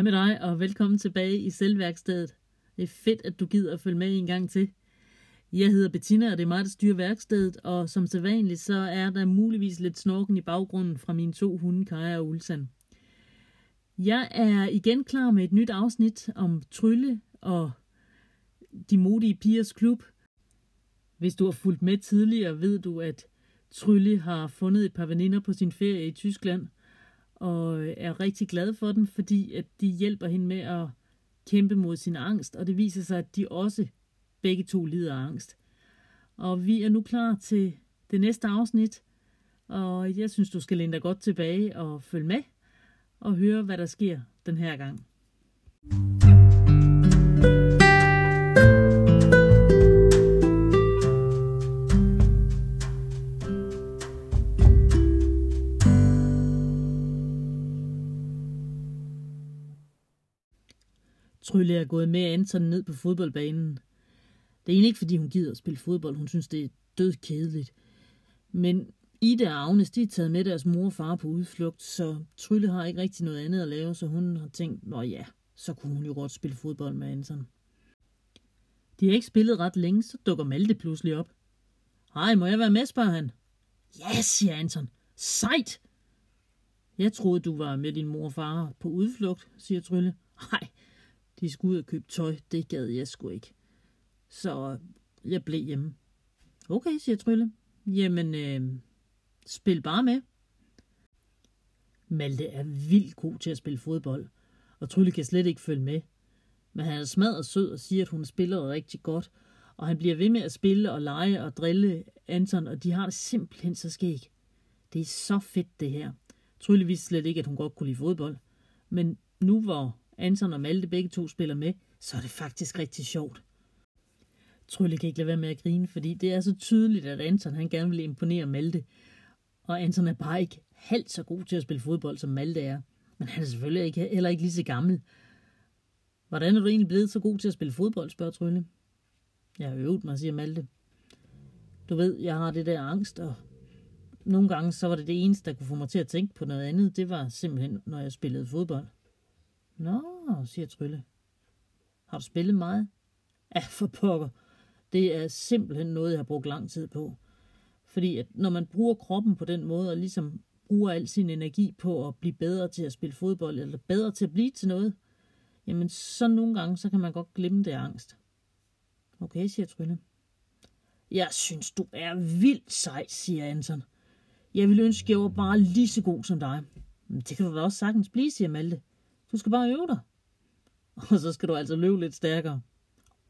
Hej med dig, og velkommen tilbage i Selvværkstedet. Det er fedt, at du gider at følge med en gang til. Jeg hedder Bettina, og det er mig, der styrer værkstedet, og som sædvanligt, så er der muligvis lidt snorken i baggrunden fra mine to hunde, Kaja og Ulsan. Jeg er igen klar med et nyt afsnit om Trylle og de modige pigers klub. Hvis du har fulgt med tidligere, ved du, at Trylle har fundet et par veninder på sin ferie i Tyskland, og øh, er rigtig glad for dem, fordi at de hjælper hende med at kæmpe mod sin angst, og det viser sig, at de også begge to lider af angst. Og vi er nu klar til det næste afsnit, og jeg synes, du skal læne dig godt tilbage og følge med og høre, hvad der sker den her gang. Trylle er gået med Anton ned på fodboldbanen. Det er egentlig ikke, fordi hun gider at spille fodbold. Hun synes, det er død kedeligt. Men Ida og Agnes, de er taget med deres mor og far på udflugt, så Trylle har ikke rigtig noget andet at lave, så hun har tænkt, nå ja, så kunne hun jo godt spille fodbold med Anton. De har ikke spillet ret længe, så dukker Malte pludselig op. Hej, må jeg være med, spørger han. Ja, siger Anton. Sejt! Jeg troede, du var med din mor og far på udflugt, siger Trylle. Nej, de skulle ud og købe tøj. Det gad jeg sgu ikke. Så øh, jeg blev hjemme. Okay, siger Trylle. Jamen, øh, spil bare med. Malte er vildt god til at spille fodbold, og Trylle kan slet ikke følge med. Men han er smadret sød og siger, at hun spiller rigtig godt, og han bliver ved med at spille og lege og drille Anton, og de har det simpelthen så skæg. Det er så fedt, det her. Trylle vidste slet ikke, at hun godt kunne lide fodbold. Men nu hvor Anton og Malte begge to spiller med, så er det faktisk rigtig sjovt. Trylle kan ikke lade være med at grine, fordi det er så tydeligt, at Anton han gerne vil imponere Malte. Og Anton er bare ikke halvt så god til at spille fodbold, som Malte er. Men han er selvfølgelig ikke, heller ikke lige så gammel. Hvordan er du egentlig blevet så god til at spille fodbold, spørger Trylle. Jeg har øvet mig, siger Malte. Du ved, jeg har det der angst, og nogle gange så var det det eneste, der kunne få mig til at tænke på noget andet. Det var simpelthen, når jeg spillede fodbold. Nå, siger Trylle. Har du spillet meget? Ja, for pokker. Det er simpelthen noget, jeg har brugt lang tid på. Fordi at når man bruger kroppen på den måde, og ligesom bruger al sin energi på at blive bedre til at spille fodbold, eller bedre til at blive til noget, jamen så nogle gange, så kan man godt glemme det angst. Okay, siger Trylle. Jeg synes, du er vildt sej, siger Anton. Jeg vil ønske, jeg var bare lige så god som dig. Men det kan du da også sagtens blive, siger Malte. Du skal bare øve dig. Og så skal du altså løbe lidt stærkere.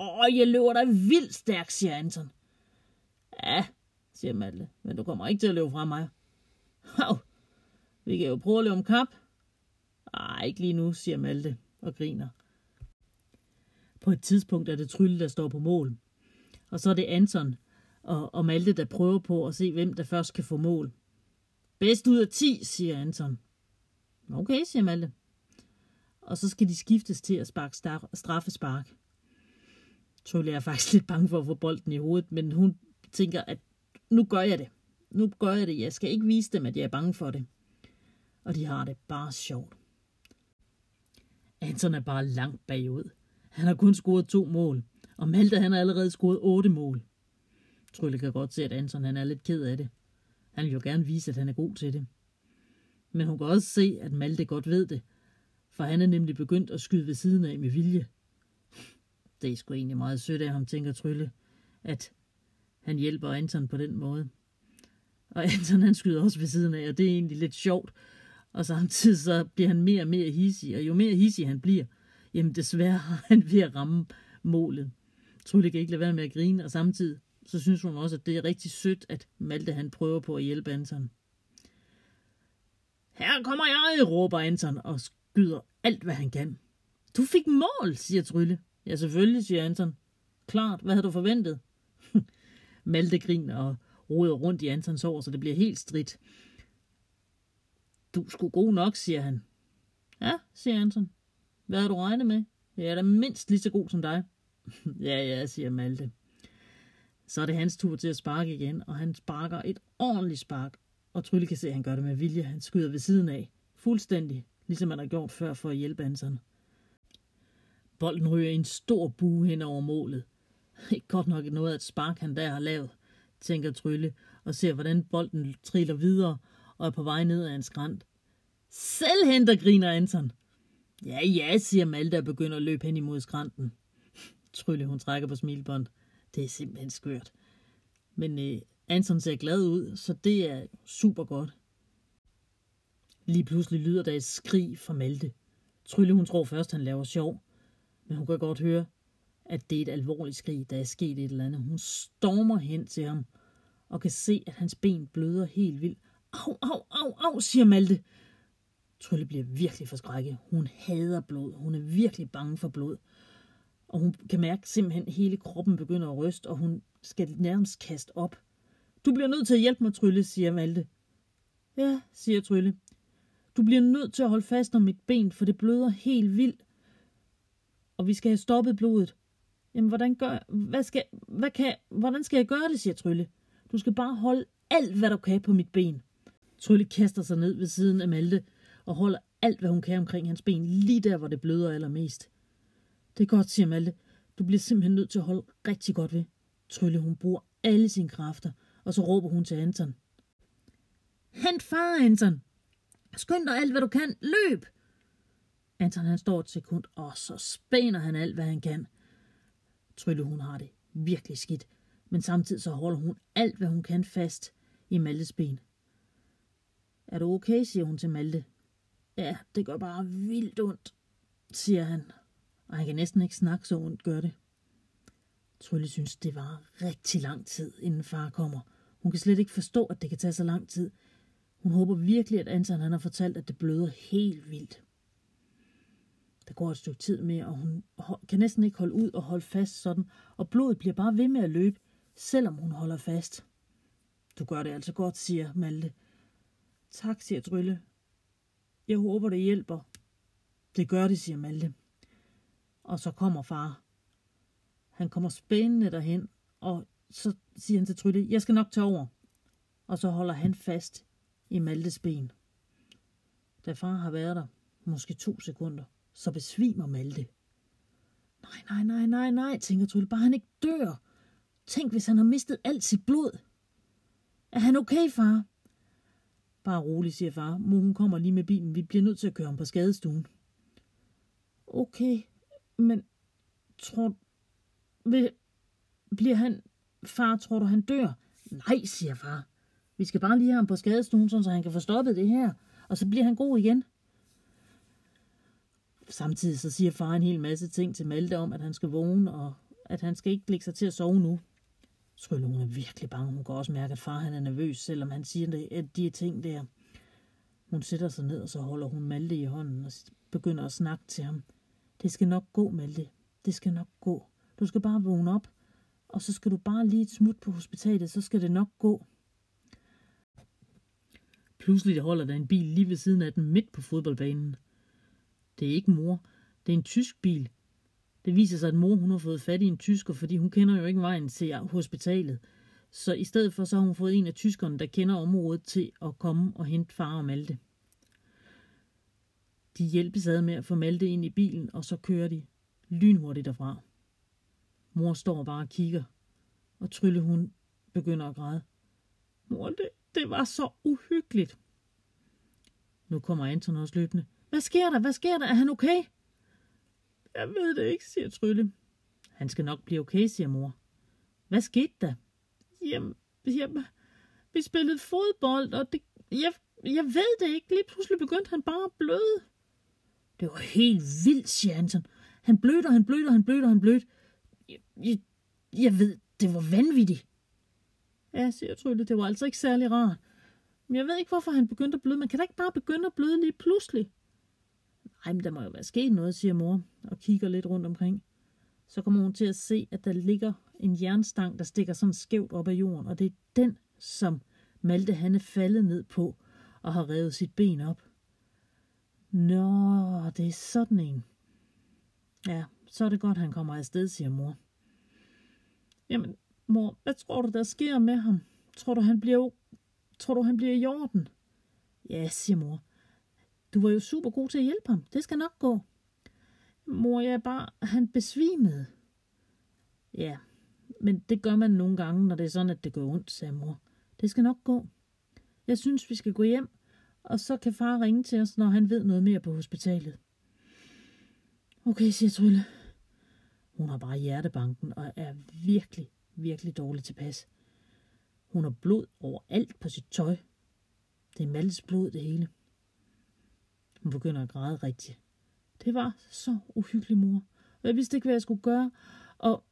Åh, jeg løber dig vildt stærkt, siger Anton. Ja, siger Malte, men du kommer ikke til at løbe fra mig. Hav, vi kan jo prøve at løbe om kap. Ej, ikke lige nu, siger Malte og griner. På et tidspunkt er det Trylle, der står på mål. Og så er det Anton og, og Malte, der prøver på at se, hvem der først kan få mål. Bedst ud af 10, siger Anton. Okay, siger Malte. Og så skal de skiftes til at sparke straffespark. Trylle er faktisk lidt bange for at få bolden i hovedet, men hun tænker, at nu gør jeg det. Nu gør jeg det. Jeg skal ikke vise dem, at jeg er bange for det. Og de har det bare sjovt. Anton er bare langt bagud. Han har kun scoret to mål, og Malte han har allerede scoret otte mål. Trylle kan godt se, at Anton han er lidt ked af det. Han vil jo gerne vise, at han er god til det. Men hun kan også se, at Malte godt ved det, for han er nemlig begyndt at skyde ved siden af med vilje. Det er sgu egentlig meget sødt af ham, tænker Trylle, at han hjælper Anton på den måde. Og Anton han skyder også ved siden af, og det er egentlig lidt sjovt. Og samtidig så bliver han mere og mere hissig, og jo mere hissig han bliver, jamen desværre har han ved at ramme målet. Trylle kan ikke lade være med at grine, og samtidig så synes hun også, at det er rigtig sødt, at Malte han prøver på at hjælpe Anton. Her kommer jeg, råber Anton og byder alt, hvad han kan. Du fik mål, siger Trylle. Ja, selvfølgelig, siger Anton. Klart, hvad havde du forventet? Malte griner og roder rundt i Antons hår, så det bliver helt stridt. Du skulle god nok, siger han. Ja, siger Anton. Hvad har du regnet med? Jeg er da mindst lige så god som dig. ja, ja, siger Malte. Så er det hans tur til at sparke igen, og han sparker et ordentligt spark. Og Trylle kan se, at han gør det med vilje. Han skyder ved siden af. Fuldstændig, ligesom han har gjort før for at hjælpe Anson. Bolden ryger i en stor bue hen over målet. Ikke godt nok noget af et spark, han der har lavet, tænker Trylle, og ser, hvordan bolden triller videre og er på vej ned ad en skrant. Selv henter, griner Anton. Ja, ja, siger Malte og begynder at løbe hen imod skranten. Trylle, hun trækker på smilbånd. Det er simpelthen skørt. Men øh, Anton ser glad ud, så det er super godt. Lige pludselig lyder der et skrig fra Malte. Trylle, hun tror først, han laver sjov. Men hun kan godt høre, at det er et alvorligt skrig, der er sket et eller andet. Hun stormer hen til ham og kan se, at hans ben bløder helt vildt. Au, au, au, au, siger Malte. Trylle bliver virkelig forskrækket. Hun hader blod. Hun er virkelig bange for blod. Og hun kan mærke simpelthen, at hele kroppen begynder at ryste, og hun skal nærmest kaste op. Du bliver nødt til at hjælpe mig, Trylle, siger Malte. Ja, siger Trylle. Du bliver nødt til at holde fast om mit ben, for det bløder helt vildt. Og vi skal have stoppet blodet. Jamen, hvordan, gør, hvad skal, hvad kan, hvordan skal jeg gøre det, siger Trylle. Du skal bare holde alt, hvad du kan på mit ben. Trylle kaster sig ned ved siden af Malte og holder alt, hvad hun kan omkring hans ben, lige der, hvor det bløder allermest. Det er godt, siger Malte. Du bliver simpelthen nødt til at holde rigtig godt ved. Trylle, hun bruger alle sine kræfter, og så råber hun til Anton. Hent far, Anton! Skynd dig alt, hvad du kan. Løb! Anton han står et sekund, og så spæner han alt, hvad han kan. Trylle, hun har det virkelig skidt, men samtidig så holder hun alt, hvad hun kan fast i Maltes ben. Er du okay, siger hun til Malte. Ja, det gør bare vildt ondt, siger han, og han kan næsten ikke snakke, så ondt gør det. Trylle synes, det var rigtig lang tid, inden far kommer. Hun kan slet ikke forstå, at det kan tage så lang tid. Hun håber virkelig, at Anton han har fortalt, at det bløder helt vildt. Der går et stykke tid med, og hun kan næsten ikke holde ud og holde fast sådan, og blodet bliver bare ved med at løbe, selvom hun holder fast. Du gør det altså godt, siger Malte. Tak, siger Trylle. Jeg håber, det hjælper. Det gør det, siger Malte. Og så kommer far. Han kommer spændende derhen, og så siger han til Trylle, jeg skal nok tage over. Og så holder han fast i Maltes ben. Da far har været der, måske to sekunder, så besvimer Malte. Nej, nej, nej, nej, nej, tænker Trylle, bare han ikke dør. Tænk, hvis han har mistet alt sit blod. Er han okay, far? Bare rolig, siger far. Mor, kommer lige med bilen. Vi bliver nødt til at køre ham på skadestuen. Okay, men tror... Vil, bliver han... Far, tror du, han dør? Nej, siger far. Vi skal bare lige have ham på skadestuen, så han kan få stoppet det her. Og så bliver han god igen. Samtidig så siger far en hel masse ting til Malte om, at han skal vågne, og at han skal ikke lægge sig til at sove nu. Trylle, hun er virkelig bange. Hun kan også mærke, at far han er nervøs, selvom han siger det, at de ting der. Hun sætter sig ned, og så holder hun Malte i hånden og begynder at snakke til ham. Det skal nok gå, Malte. Det skal nok gå. Du skal bare vågne op, og så skal du bare lige et smut på hospitalet, så skal det nok gå. Pludselig holder der en bil lige ved siden af den midt på fodboldbanen. Det er ikke mor. Det er en tysk bil. Det viser sig, at mor hun har fået fat i en tysker, fordi hun kender jo ikke vejen til hospitalet. Så i stedet for, så har hun fået en af tyskerne, der kender området til at komme og hente far og Malte. De hjælpes ad med at få Malte ind i bilen, og så kører de lynhurtigt derfra. Mor står bare og kigger, og Trylle hun begynder at græde. Mor, det, det var så uhyggeligt. Nu kommer Anton også løbende. Hvad sker der? Hvad sker der? Er han okay? Jeg ved det ikke, siger Trylle. Han skal nok blive okay, siger mor. Hvad skete der? Jamen, jamen vi spillede fodbold, og det, jeg, jeg ved det ikke. Lige pludselig begyndte han bare at bløde. Det var helt vildt, siger Anton. Han blødte, han blødte, han blødte, han blødte. Jeg, jeg, jeg ved, det var vanvittigt. Ja, siger Trylle, det var altså ikke særlig rart. Men jeg ved ikke, hvorfor han begyndte at bløde. Man kan da ikke bare begynde at bløde lige pludselig. Nej, men der må jo være sket noget, siger mor, og kigger lidt rundt omkring. Så kommer hun til at se, at der ligger en jernstang, der stikker sådan skævt op ad jorden, og det er den, som Malte han er faldet ned på og har revet sit ben op. Nå, det er sådan en. Ja, så er det godt, han kommer afsted, siger mor. Jamen, mor, hvad tror du, der sker med ham? Tror du, han bliver, tror du, han bliver i orden? Ja, siger mor. Du var jo super god til at hjælpe ham. Det skal nok gå. Mor, jeg er bare... Han besvimede. Ja, men det gør man nogle gange, når det er sådan, at det går ondt, sagde mor. Det skal nok gå. Jeg synes, vi skal gå hjem, og så kan far ringe til os, når han ved noget mere på hospitalet. Okay, siger Trylle. Hun har bare hjertebanken og er virkelig, virkelig dårligt tilpas. Hun har blod overalt på sit tøj. Det er Maltes blod, det hele. Hun begynder at græde rigtigt. Det var så uhyggelig, mor. Og jeg vidste ikke, hvad jeg skulle gøre. Og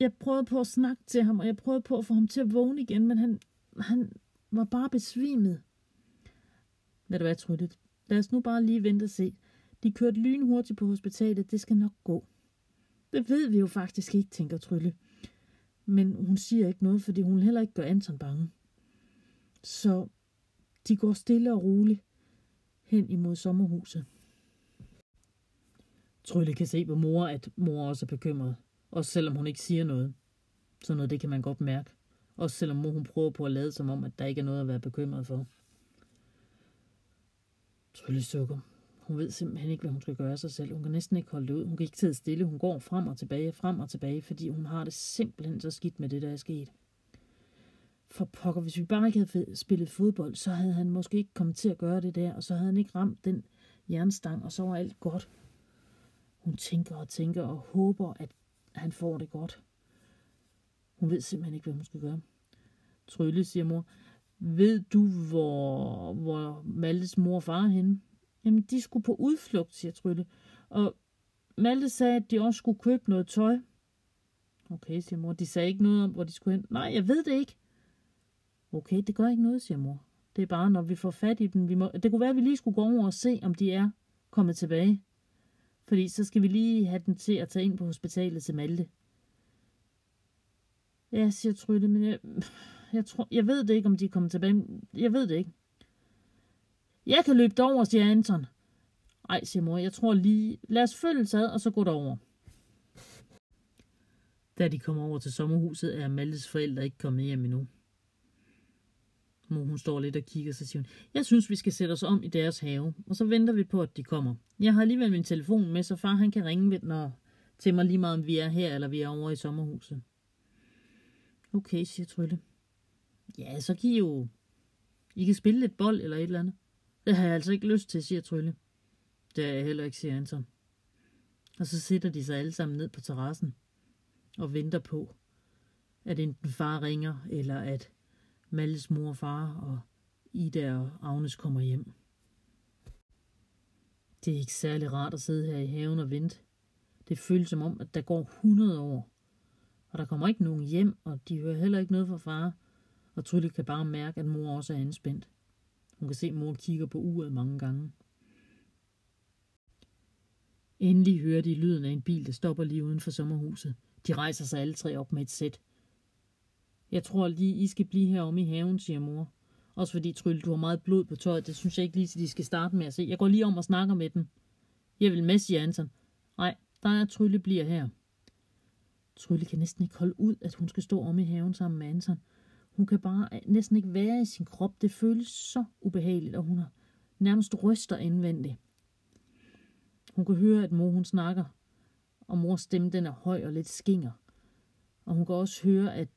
jeg prøvede på at snakke til ham, og jeg prøvede på at få ham til at vågne igen, men han, han var bare besvimet. Lad det være truttet. Lad os nu bare lige vente og se. De kørte lynhurtigt på hospitalet. Det skal nok gå. Det ved vi jo faktisk ikke, tænker Trylle. Men hun siger ikke noget, fordi hun heller ikke gør Anton bange. Så de går stille og roligt hen imod sommerhuset. Trylle kan se på mor, at mor også er bekymret. Også selvom hun ikke siger noget. Sådan noget, det kan man godt mærke. Også selvom mor hun prøver på at lade som om, at der ikke er noget at være bekymret for. Trylle sukker. Hun ved simpelthen ikke, hvad hun skal gøre sig selv. Hun kan næsten ikke holde det ud. Hun kan ikke sidde stille. Hun går frem og tilbage, frem og tilbage, fordi hun har det simpelthen så skidt med det, der er sket. For pokker, hvis vi bare ikke havde spillet fodbold, så havde han måske ikke kommet til at gøre det der, og så havde han ikke ramt den jernstang, og så var alt godt. Hun tænker og tænker og håber, at han får det godt. Hun ved simpelthen ikke, hvad hun skal gøre. Trylle, siger mor. Ved du, hvor, hvor Maltes mor og far er henne? Jamen, de skulle på udflugt, siger Trylle. Og Malte sagde, at de også skulle købe noget tøj. Okay, siger mor. De sagde ikke noget om, hvor de skulle hen. Nej, jeg ved det ikke. Okay, det gør ikke noget, siger mor. Det er bare, når vi får fat i dem. Vi må... Det kunne være, at vi lige skulle gå over og se, om de er kommet tilbage. Fordi så skal vi lige have den til at tage ind på hospitalet til Malte. Ja, siger Trylle, men jeg, jeg, tror, jeg ved det ikke, om de er kommet tilbage. Jeg ved det ikke. Jeg kan løbe derover, siger Anton. Ej, siger mor, jeg tror lige, lad os følge ad, og så gå derover. Da de kommer over til sommerhuset, er Maltes forældre ikke kommet hjem endnu. Mor, hun står lidt og kigger, så siger hun, jeg synes, vi skal sætte os om i deres have, og så venter vi på, at de kommer. Jeg har alligevel min telefon med, så far han kan ringe når, til mig lige meget, om vi er her, eller vi er over i sommerhuset. Okay, siger Trylle. Ja, så kan I jo... I kan spille lidt bold eller et eller andet. Det har jeg altså ikke lyst til, siger Trylle. Det er jeg heller ikke, siger Anton. Og så sætter de sig alle sammen ned på terrassen og venter på, at enten far ringer, eller at Malles mor og far og Ida og Agnes kommer hjem. Det er ikke særlig rart at sidde her i haven og vente. Det føles som om, at der går 100 år, og der kommer ikke nogen hjem, og de hører heller ikke noget fra far, og Trylle kan bare mærke, at mor også er anspændt. Hun kan se, at mor kigger på uret mange gange. Endelig hører de lyden af en bil, der stopper lige uden for sommerhuset. De rejser sig alle tre op med et sæt. Jeg tror lige, I skal blive heromme i haven, siger mor. Også fordi, Trylle, du har meget blod på tøjet. Det synes jeg ikke lige, at de skal starte med at se. Jeg går lige om og snakker med dem. Jeg vil med, siger Anton. Nej, der er Trylle bliver her. Trylle kan næsten ikke holde ud, at hun skal stå om i haven sammen med Anton. Hun kan bare øh, næsten ikke være i sin krop. Det føles så ubehageligt, og hun har nærmest ryster indvendigt. Hun kan høre, at mor hun snakker, og mors stemme den er høj og lidt skinger. Og hun kan også høre, at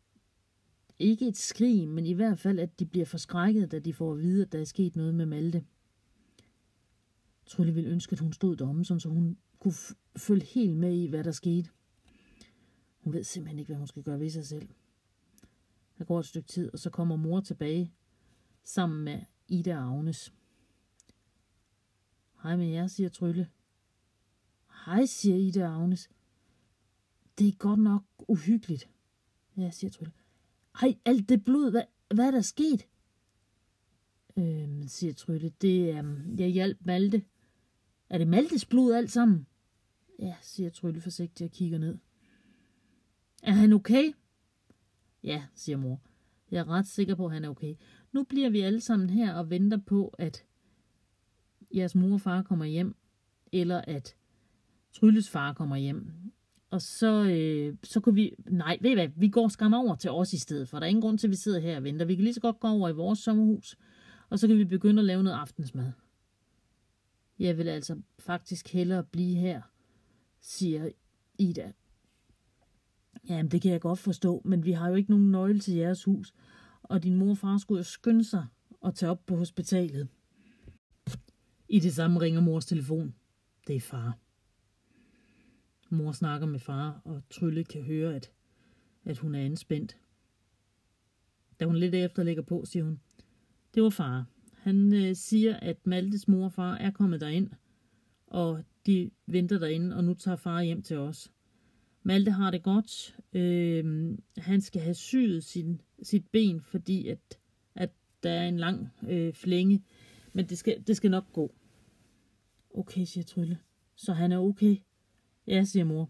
ikke et skrig, men i hvert fald, at de bliver forskrækket, da de får at vide, at der er sket noget med Malte. Trylle ville ønske, at hun stod deromme, så hun kunne følge helt med i, hvad der skete. Hun ved simpelthen ikke, hvad hun skal gøre ved sig selv. Der går et stykke tid, og så kommer mor tilbage sammen med Ida og Agnes. Hej med jer, siger Trylle. Hej, siger Ida og Agnes. Det er godt nok uhyggeligt. Ja, siger Trylle. Hej, alt det blod, hvad, hvad er der sket? Øhm, siger Trylle, det er, jeg hjalp Malte. Er det Maltes blod alt sammen? Ja, siger Trylle forsigtigt og kigger ned. Er han okay? Ja, siger mor. Jeg er ret sikker på, at han er okay. Nu bliver vi alle sammen her og venter på, at jeres mor og far kommer hjem, eller at Trylles far kommer hjem. Og så, øh, så kunne vi... Nej, ved I hvad? Vi går skam over til os i stedet, for der er ingen grund til, at vi sidder her og venter. Vi kan lige så godt gå over i vores sommerhus, og så kan vi begynde at lave noget aftensmad. Jeg vil altså faktisk hellere blive her siger Ida. Jamen, det kan jeg godt forstå, men vi har jo ikke nogen nøgle til jeres hus, og din mor og far skulle jo skynde sig og tage op på hospitalet. I det samme ringer mors telefon. Det er far. Mor snakker med far, og Trylle kan høre, at, at hun er anspændt. Da hun lidt efter lægger på, siger hun, det var far. Han øh, siger, at Maltes mor og far er kommet derind, og de venter derinde, og nu tager far hjem til os. Malte har det godt. Øh, han skal have syet sin, sit ben, fordi at, at der er en lang øh, flænge. Men det skal, det skal nok gå. Okay, siger Trylle. Så han er okay? Ja, siger mor.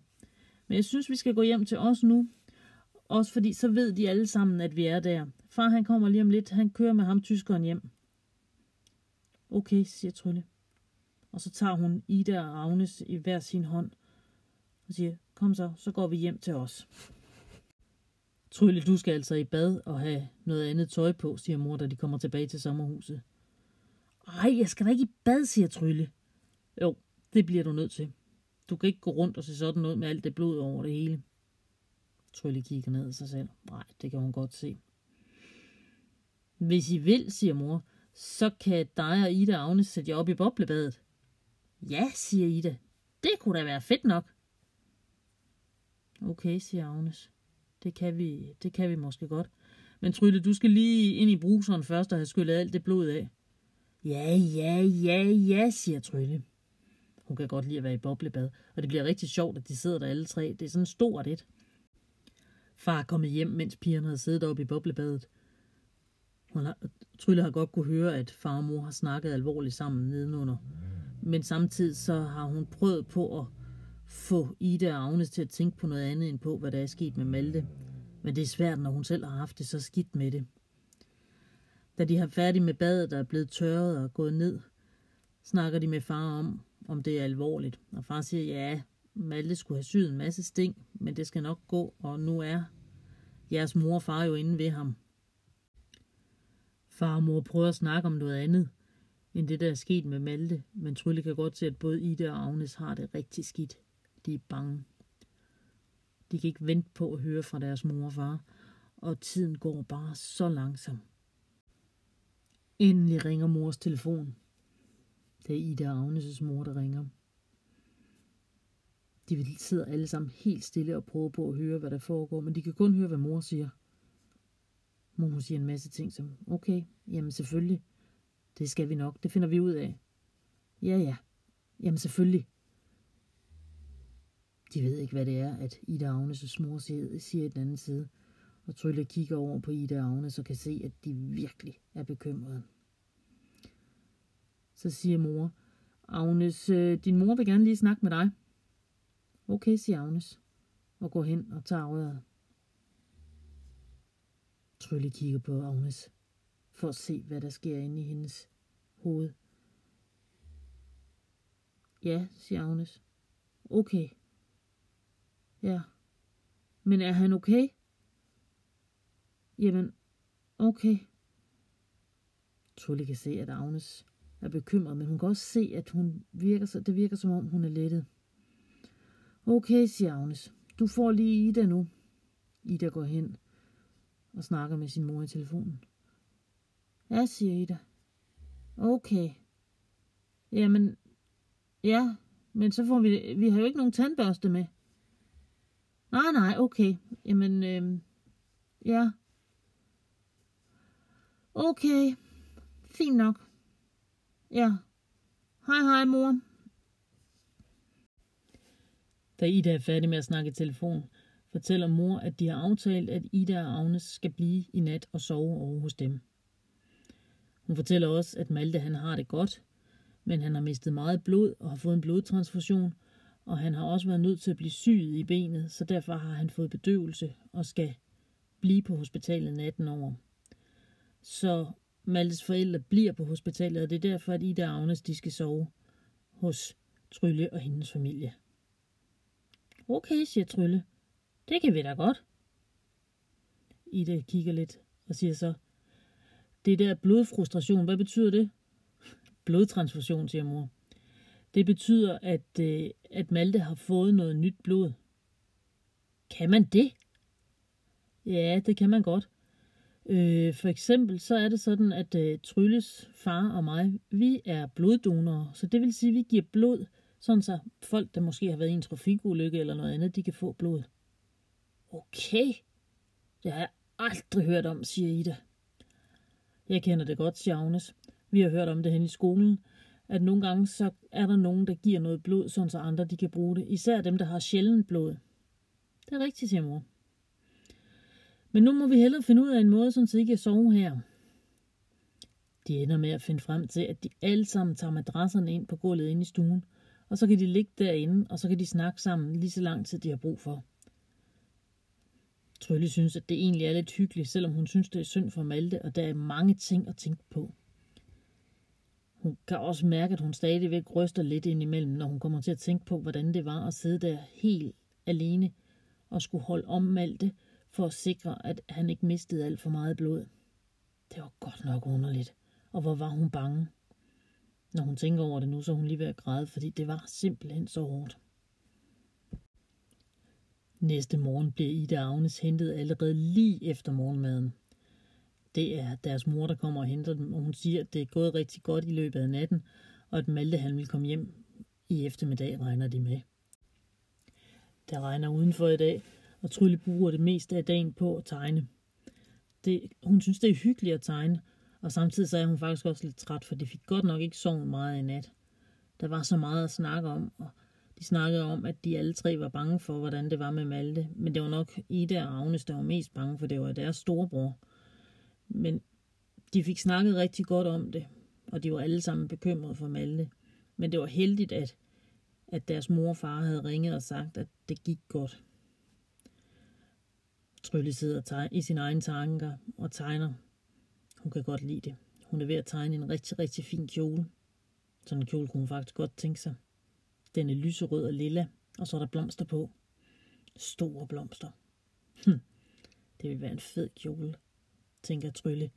Men jeg synes, vi skal gå hjem til os nu. Også fordi så ved de alle sammen, at vi er der. Far han kommer lige om lidt. Han kører med ham tyskeren hjem. Okay, siger Trylle. Og så tager hun Ida og Agnes i hver sin hånd og siger, kom så, så går vi hjem til os. Trylle, du skal altså i bad og have noget andet tøj på, siger mor, da de kommer tilbage til sommerhuset. Ej, jeg skal da ikke i bad, siger Trylle. Jo, det bliver du nødt til. Du kan ikke gå rundt og se sådan noget med alt det blod over det hele. Trylle kigger ned af sig selv. Nej, det kan hun godt se. Hvis I vil, siger mor, så kan dig og Ida og Agnes sætte jer op i boblebadet. Ja, siger Ida. Det kunne da være fedt nok. Okay, siger Agnes. Det kan vi, det kan vi måske godt. Men Trylle, du skal lige ind i bruseren først og have skyllet alt det blod af. Ja, ja, ja, ja, siger Trylle. Hun kan godt lide at være i boblebad, og det bliver rigtig sjovt, at de sidder der alle tre. Det er sådan stort et. Far er kommet hjem, mens pigerne havde siddet oppe i boblebadet. Hun har, Trylle har godt kunne høre, at far og mor har snakket alvorligt sammen nedenunder. Men samtidig så har hun prøvet på at få Ida og Agnes til at tænke på noget andet end på, hvad der er sket med Malte. Men det er svært, når hun selv har haft det så skidt med det. Da de har færdig med badet, der er blevet tørret og gået ned, snakker de med far om, om det er alvorligt. Og far siger, ja, Malte skulle have syet en masse sting, men det skal nok gå, og nu er jeres mor og far jo inde ved ham. Far og mor prøver at snakke om noget andet, end det, der er sket med Malte, men Trylle kan godt se, at både Ida og Agnes har det rigtig skidt. De er bange. De kan ikke vente på at høre fra deres mor og far, og tiden går bare så langsomt. Endelig ringer mors telefon. Det er Ida og Agnes' mor, der ringer. De sidder alle sammen helt stille og prøver på at høre, hvad der foregår, men de kan kun høre, hvad mor siger. Mor siger en masse ting som, okay, jamen selvfølgelig, det skal vi nok, det finder vi ud af. Ja, ja, jamen selvfølgelig. De ved ikke, hvad det er, at Ida og Agnes' mor siger, siger i den anden side. Og Trylle kigger over på Ida og Agnes og kan se, at de virkelig er bekymrede. Så siger mor, Agnes, øh, din mor vil gerne lige snakke med dig. Okay, siger Agnes, og går hen og tager røret. Trylle kigger på Agnes, for at se, hvad der sker inde i hendes hoved. Ja, siger Agnes. Okay. Ja. Men er han okay? Jamen, okay. Trylle kan se, at Agnes er bekymret, men hun kan også se, at hun virker, det virker som om, hun er lettet. Okay, siger Agnes. Du får lige Ida nu. Ida går hen og snakker med sin mor i telefonen. Ja, siger Ida. Okay. Jamen, ja, men så får vi, vi har jo ikke nogen tandbørste med. Nej, nej, okay. Jamen, øh, ja. Okay, fint nok. Ja. Hej, hej, mor. Da Ida er færdig med at snakke i telefon, fortæller mor, at de har aftalt, at Ida og Agnes skal blive i nat og sove over hos dem. Hun fortæller også, at Malte han har det godt, men han har mistet meget blod og har fået en blodtransfusion, og han har også været nødt til at blive syet i benet, så derfor har han fået bedøvelse og skal blive på hospitalet natten over. Så Maltes forældre bliver på hospitalet, og det er derfor, at Ida og Agnes de skal sove hos Trylle og hendes familie. Okay, siger Trylle. Det kan vi da godt. Ida kigger lidt og siger så, det der blodfrustration, hvad betyder det? Blodtransfusion, siger mor. Det betyder, at, øh, at Malte har fået noget nyt blod. Kan man det? Ja, det kan man godt. Øh, for eksempel så er det sådan, at øh, Trylles far og mig, vi er bloddonorer. Så det vil sige, at vi giver blod, sådan så folk, der måske har været i en trafikulykke eller noget andet, de kan få blod. Okay, det har jeg aldrig hørt om, siger Ida. Jeg kender det godt, siger Agnes. Vi har hørt om det hen i skolen, at nogle gange så er der nogen, der giver noget blod, sådan så andre de kan bruge det. Især dem, der har sjældent blod. Det er rigtigt, siger mor. Men nu må vi hellere finde ud af en måde, så I kan sove her. De ender med at finde frem til, at de alle sammen tager madrasserne ind på gulvet inde i stuen, og så kan de ligge derinde, og så kan de snakke sammen lige så lang tid, de har brug for. Trylle synes, at det egentlig er lidt hyggeligt, selvom hun synes, det er synd for Malte, og der er mange ting at tænke på. Hun kan også mærke, at hun stadigvæk ryster lidt indimellem, når hun kommer til at tænke på, hvordan det var at sidde der helt alene og skulle holde om Malte for at sikre, at han ikke mistede alt for meget blod. Det var godt nok underligt. Og hvor var hun bange. Når hun tænker over det nu, så er hun lige ved at græde, fordi det var simpelthen så hårdt. Næste morgen bliver Ida Agnes hentet allerede lige efter morgenmaden. Det er deres mor, der kommer og henter dem, og hun siger, at det er gået rigtig godt i løbet af natten, og at Malte han vil komme hjem i eftermiddag, regner de med. Der regner udenfor i dag, og Trylle bruger det meste af dagen på at tegne. Det, hun synes, det er hyggeligt at tegne, og samtidig så er hun faktisk også lidt træt, for de fik godt nok ikke sovet meget i nat. Der var så meget at snakke om, og de snakkede om, at de alle tre var bange for, hvordan det var med Malte. Men det var nok Ida og Agnes, der var mest bange, for det var deres storebror. Men de fik snakket rigtig godt om det, og de var alle sammen bekymrede for Malte. Men det var heldigt, at, at deres mor og far havde ringet og sagt, at det gik godt. Trylle sidder i sine egne tanker og tegner. Hun kan godt lide det. Hun er ved at tegne en rigtig, rigtig fin kjole. Sådan en kjole kunne hun faktisk godt tænke sig. Den er lyserød og lilla, og så er der blomster på. Store blomster. Hm, det vil være en fed kjole, tænker Trylle.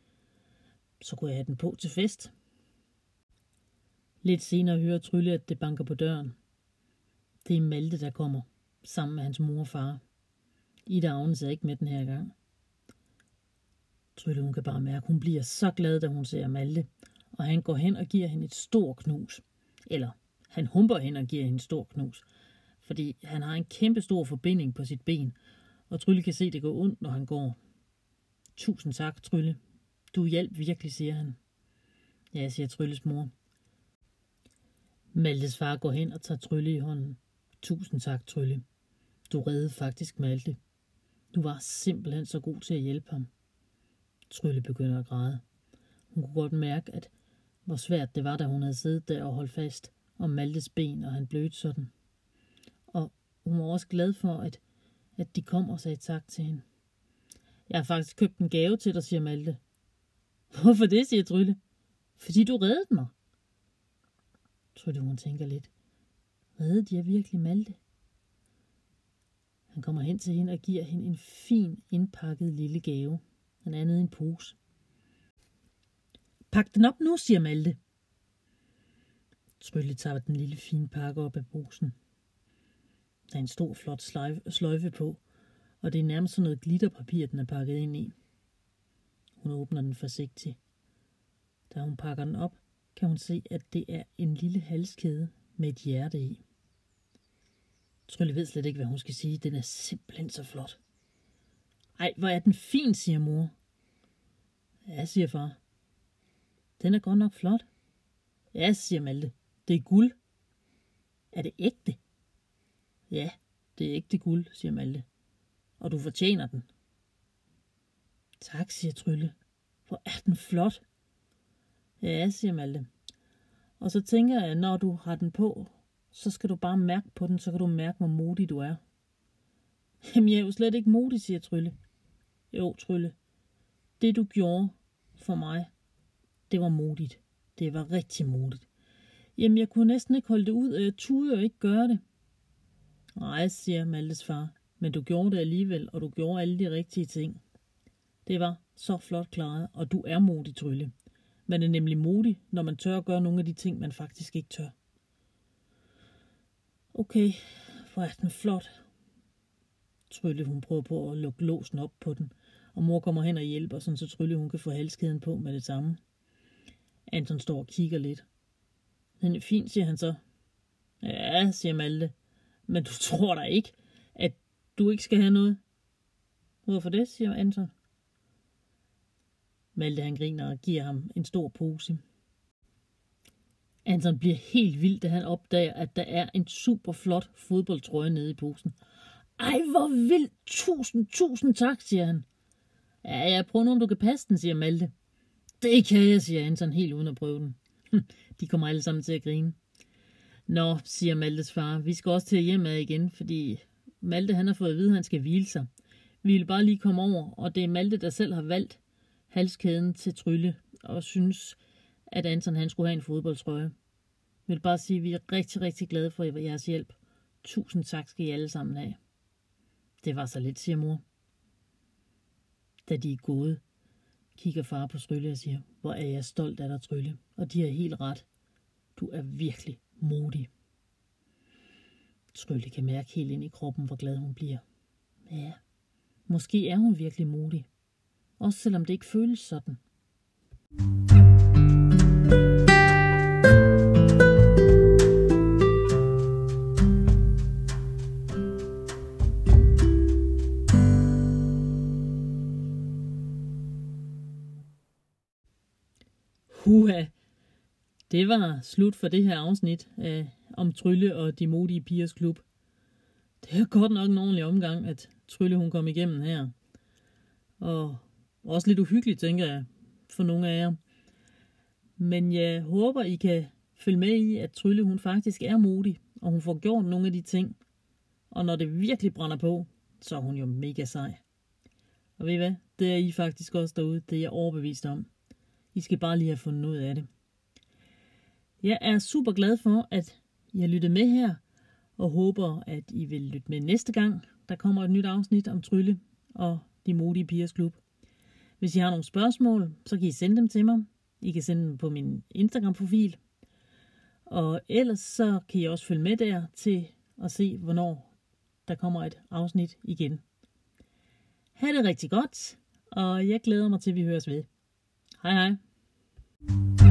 Så kunne jeg have den på til fest. Lidt senere hører Trylle, at det banker på døren. Det er Malte, der kommer, sammen med hans mor og far. Ida Agnes er ikke med den her gang. Trylle, hun kan bare mærke, hun bliver så glad, da hun ser Malte, og han går hen og giver hende et stort knus. Eller han humper hen og giver hende et stort knus, fordi han har en kæmpe stor forbinding på sit ben, og Trylle kan se, det går ondt, når han går. Tusind tak, Trylle. Du hjælp virkelig, siger han. Ja, siger Trylles mor. Maltes far går hen og tager Trylle i hånden. Tusind tak, Trylle. Du reddede faktisk Malte. Du var simpelthen så god til at hjælpe ham. Trylle begynder at græde. Hun kunne godt mærke, at hvor svært det var, da hun havde siddet der og holdt fast om Maltes ben, og han blødte sådan. Og hun var også glad for, at, at de kom og sagde tak til hende. Jeg har faktisk købt en gave til dig, siger Malte. Hvorfor det, siger Trylle. Fordi du reddede mig. Trylle, hun tænker lidt. Reddede jeg virkelig Malte? Han kommer hen til hende og giver hende en fin indpakket lille gave. Han er nede i en pose. Pak den op nu, siger Malte. Trylle tager den lille fine pakke op af posen. Der er en stor flot sløjfe på, og det er nærmest sådan noget glitterpapir, den er pakket ind i. Hun åbner den forsigtigt. Da hun pakker den op, kan hun se, at det er en lille halskæde med et hjerte i. Trylle ved slet ikke, hvad hun skal sige. Den er simpelthen så flot. Ej, hvor er den fin, siger mor. Ja, siger far. Den er godt nok flot. Ja, siger Malte. Det er guld. Er det ægte? Ja, det er ægte guld, siger Malte. Og du fortjener den. Tak, siger Trylle. Hvor er den flot. Ja, siger Malte. Og så tænker jeg, når du har den på, så skal du bare mærke på den, så kan du mærke, hvor modig du er. Jamen, jeg er jo slet ikke modig, siger Trylle. Jo, Trylle. Det, du gjorde for mig, det var modigt. Det var rigtig modigt. Jamen, jeg kunne næsten ikke holde det ud, og jeg turde jo ikke gøre det. Nej, siger Maltes far, men du gjorde det alligevel, og du gjorde alle de rigtige ting. Det var så flot klaret, og du er modig, Trylle. Man er nemlig modig, når man tør at gøre nogle af de ting, man faktisk ikke tør. Okay, hvor er den flot. Trylle, hun prøver på at lukke låsen op på den, og mor kommer hen og hjælper, sådan så Trylle, hun kan få halskæden på med det samme. Anton står og kigger lidt. Den er fin, siger han så. Ja, siger Malte. Men du tror da ikke, at du ikke skal have noget? Hvorfor det, siger Anton. Malte han griner og giver ham en stor pose. Anton bliver helt vild, da han opdager, at der er en super flot fodboldtrøje nede i posen. Ej, hvor vildt! Tusind, tusind tak, siger han. Ja, jeg prøver nu, om du kan passe den, siger Malte. Det kan jeg, siger Anton helt uden at prøve den. Hm, de kommer alle sammen til at grine. Nå, siger Maltes far, vi skal også til at hjem igen, fordi Malte han har fået at vide, at han skal hvile sig. Vi vil bare lige komme over, og det er Malte, der selv har valgt halskæden til Trylle, og synes, at Anton han skulle have en fodboldtrøje. Jeg vil bare sige, at vi er rigtig, rigtig glade for jeres hjælp. Tusind tak skal I alle sammen have. Det var så lidt, siger mor. Da de er gået, kigger far på Trylle og siger, hvor er jeg stolt af dig, Trylle. Og de har helt ret. Du er virkelig modig. Trylle kan mærke helt ind i kroppen, hvor glad hun bliver. Ja, måske er hun virkelig modig. Også selvom det ikke føles sådan. Huha, det var slut for det her afsnit af om Trylle og de modige pigers klub. Det er godt nok en ordentlig omgang, at Trylle hun kom igennem her. Og også lidt uhyggeligt, tænker jeg, for nogle af jer. Men jeg håber, I kan følge med i, at Trylle hun faktisk er modig, og hun får gjort nogle af de ting. Og når det virkelig brænder på, så er hun jo mega sej. Og ved I hvad? Det er I faktisk også derude. Det er jeg overbevist om. I skal bare lige have fundet ud af det. Jeg er super glad for, at i har lyttet med her, og håber, at I vil lytte med næste gang. Der kommer et nyt afsnit om Trylle og de modige pigers klub. Hvis I har nogle spørgsmål, så kan I sende dem til mig. I kan sende dem på min Instagram-profil. Og ellers så kan I også følge med der til at se, hvornår der kommer et afsnit igen. Ha' det rigtig godt, og jeg glæder mig til, at vi høres ved. Hej hej.